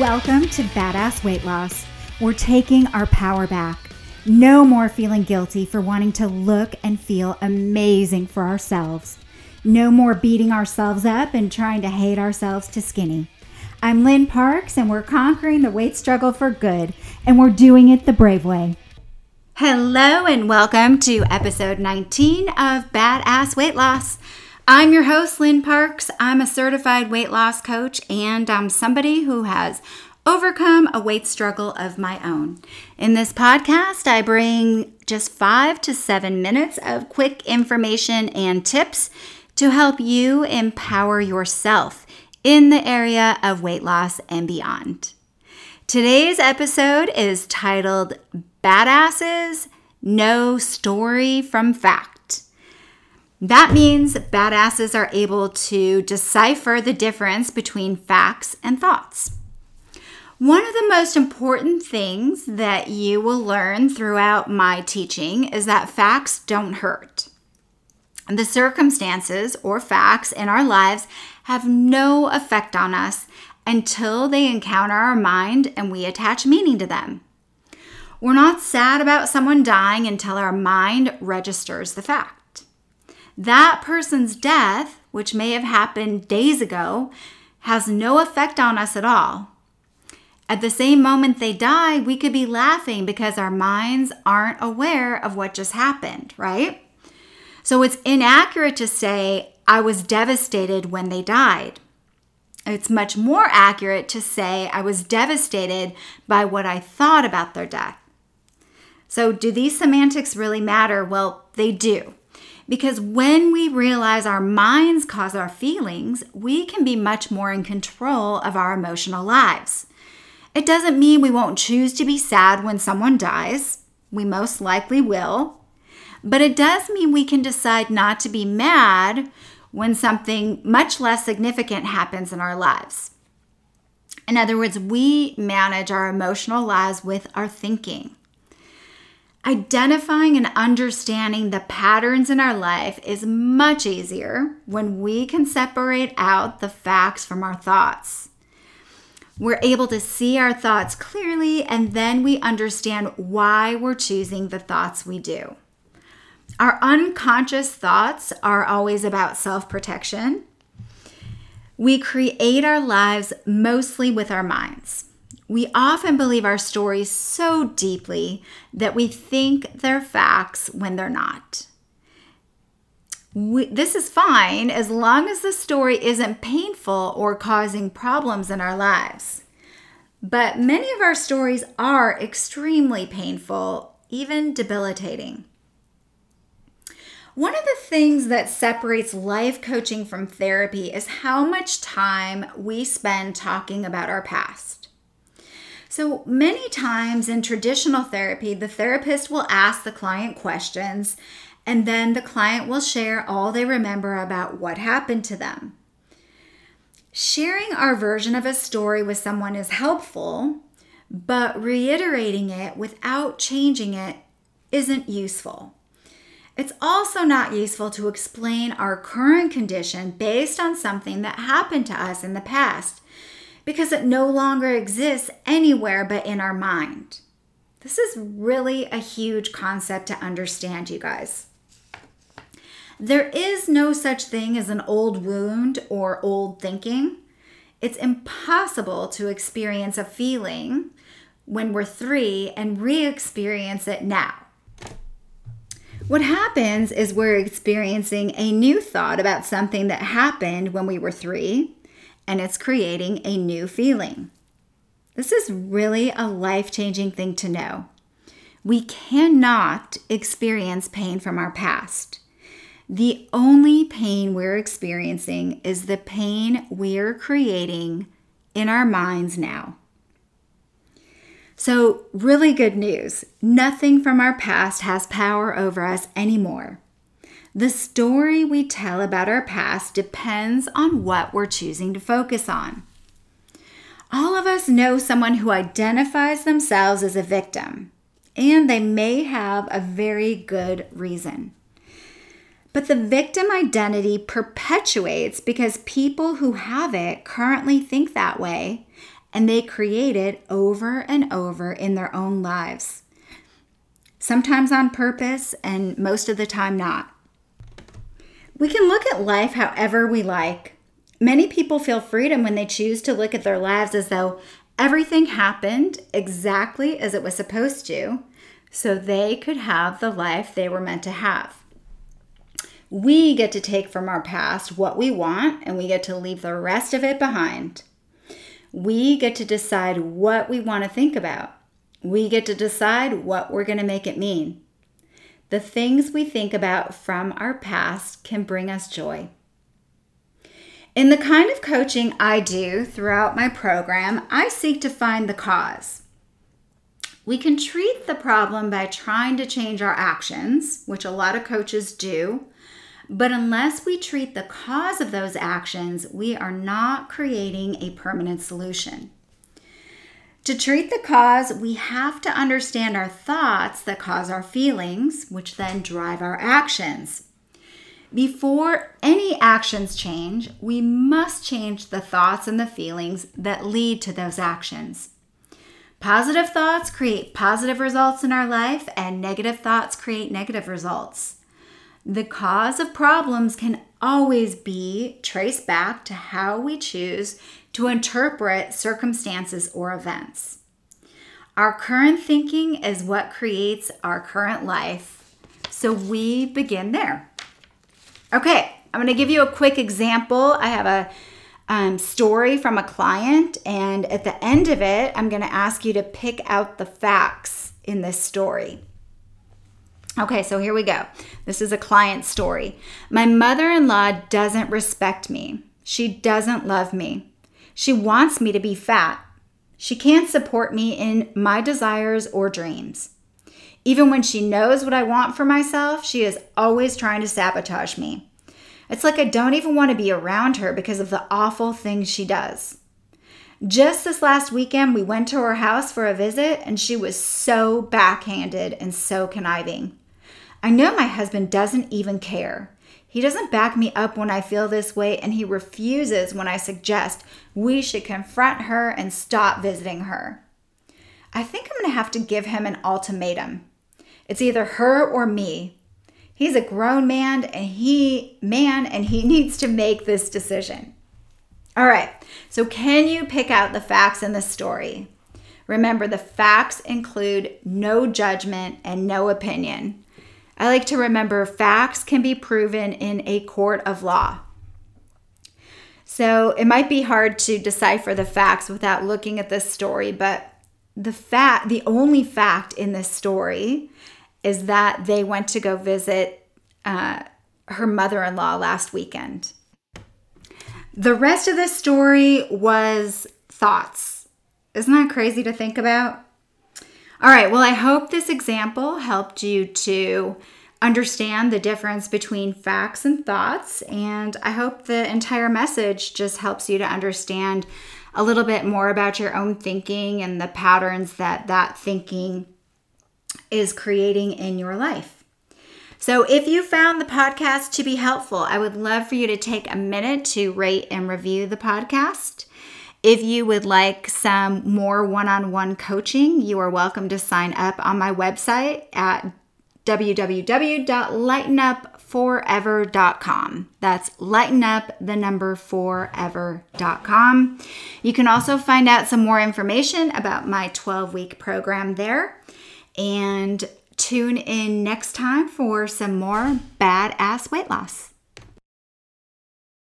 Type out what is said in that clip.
Welcome to Badass Weight Loss. We're taking our power back. No more feeling guilty for wanting to look and feel amazing for ourselves. No more beating ourselves up and trying to hate ourselves to skinny. I'm Lynn Parks, and we're conquering the weight struggle for good, and we're doing it the brave way. Hello, and welcome to episode 19 of Badass Weight Loss. I'm your host, Lynn Parks. I'm a certified weight loss coach, and I'm somebody who has overcome a weight struggle of my own. In this podcast, I bring just five to seven minutes of quick information and tips to help you empower yourself in the area of weight loss and beyond. Today's episode is titled Badasses Know Story from Fact. That means badasses are able to decipher the difference between facts and thoughts. One of the most important things that you will learn throughout my teaching is that facts don't hurt. The circumstances or facts in our lives have no effect on us until they encounter our mind and we attach meaning to them. We're not sad about someone dying until our mind registers the fact that person's death, which may have happened days ago, has no effect on us at all. At the same moment they die, we could be laughing because our minds aren't aware of what just happened, right? So it's inaccurate to say, I was devastated when they died. It's much more accurate to say, I was devastated by what I thought about their death. So, do these semantics really matter? Well, they do. Because when we realize our minds cause our feelings, we can be much more in control of our emotional lives. It doesn't mean we won't choose to be sad when someone dies. We most likely will. But it does mean we can decide not to be mad when something much less significant happens in our lives. In other words, we manage our emotional lives with our thinking. Identifying and understanding the patterns in our life is much easier when we can separate out the facts from our thoughts. We're able to see our thoughts clearly, and then we understand why we're choosing the thoughts we do. Our unconscious thoughts are always about self protection. We create our lives mostly with our minds. We often believe our stories so deeply that we think they're facts when they're not. We, this is fine as long as the story isn't painful or causing problems in our lives. But many of our stories are extremely painful, even debilitating. One of the things that separates life coaching from therapy is how much time we spend talking about our past. So many times in traditional therapy, the therapist will ask the client questions and then the client will share all they remember about what happened to them. Sharing our version of a story with someone is helpful, but reiterating it without changing it isn't useful. It's also not useful to explain our current condition based on something that happened to us in the past because it no longer exists anywhere but in our mind. This is really a huge concept to understand, you guys. There is no such thing as an old wound or old thinking. It's impossible to experience a feeling when we're three and re experience it now. What happens is we're experiencing a new thought about something that happened when we were three, and it's creating a new feeling. This is really a life changing thing to know. We cannot experience pain from our past. The only pain we're experiencing is the pain we're creating in our minds now. So, really good news nothing from our past has power over us anymore. The story we tell about our past depends on what we're choosing to focus on. All of us know someone who identifies themselves as a victim, and they may have a very good reason. But the victim identity perpetuates because people who have it currently think that way, and they create it over and over in their own lives. Sometimes on purpose, and most of the time not. We can look at life however we like. Many people feel freedom when they choose to look at their lives as though everything happened exactly as it was supposed to, so they could have the life they were meant to have. We get to take from our past what we want and we get to leave the rest of it behind. We get to decide what we want to think about. We get to decide what we're going to make it mean. The things we think about from our past can bring us joy. In the kind of coaching I do throughout my program, I seek to find the cause. We can treat the problem by trying to change our actions, which a lot of coaches do, but unless we treat the cause of those actions, we are not creating a permanent solution. To treat the cause, we have to understand our thoughts that cause our feelings, which then drive our actions. Before any actions change, we must change the thoughts and the feelings that lead to those actions. Positive thoughts create positive results in our life, and negative thoughts create negative results. The cause of problems can always be traced back to how we choose to interpret circumstances or events. Our current thinking is what creates our current life, so we begin there. Okay, I'm going to give you a quick example. I have a um, story from a client, and at the end of it, I'm going to ask you to pick out the facts in this story. Okay, so here we go. This is a client story. My mother in law doesn't respect me. She doesn't love me. She wants me to be fat. She can't support me in my desires or dreams. Even when she knows what I want for myself, she is always trying to sabotage me. It's like I don't even want to be around her because of the awful things she does. Just this last weekend, we went to her house for a visit, and she was so backhanded and so conniving. I know my husband doesn't even care. He doesn't back me up when I feel this way, and he refuses when I suggest we should confront her and stop visiting her. I think I'm to have to give him an ultimatum. It's either her or me. He's a grown man and he man and he needs to make this decision. All right. So can you pick out the facts in the story? Remember the facts include no judgment and no opinion. I like to remember facts can be proven in a court of law. So it might be hard to decipher the facts without looking at this story, but the fact the only fact in this story is that they went to go visit uh, her mother in law last weekend. The rest of the story was thoughts. Isn't that crazy to think about? All right, well, I hope this example helped you to understand the difference between facts and thoughts, and I hope the entire message just helps you to understand a little bit more about your own thinking and the patterns that that thinking is creating in your life. So, if you found the podcast to be helpful, I would love for you to take a minute to rate and review the podcast. If you would like some more one on one coaching, you are welcome to sign up on my website at www.lightenupforever.com. That's lighten the number forever.com. You can also find out some more information about my 12 week program there. And tune in next time for some more badass weight loss.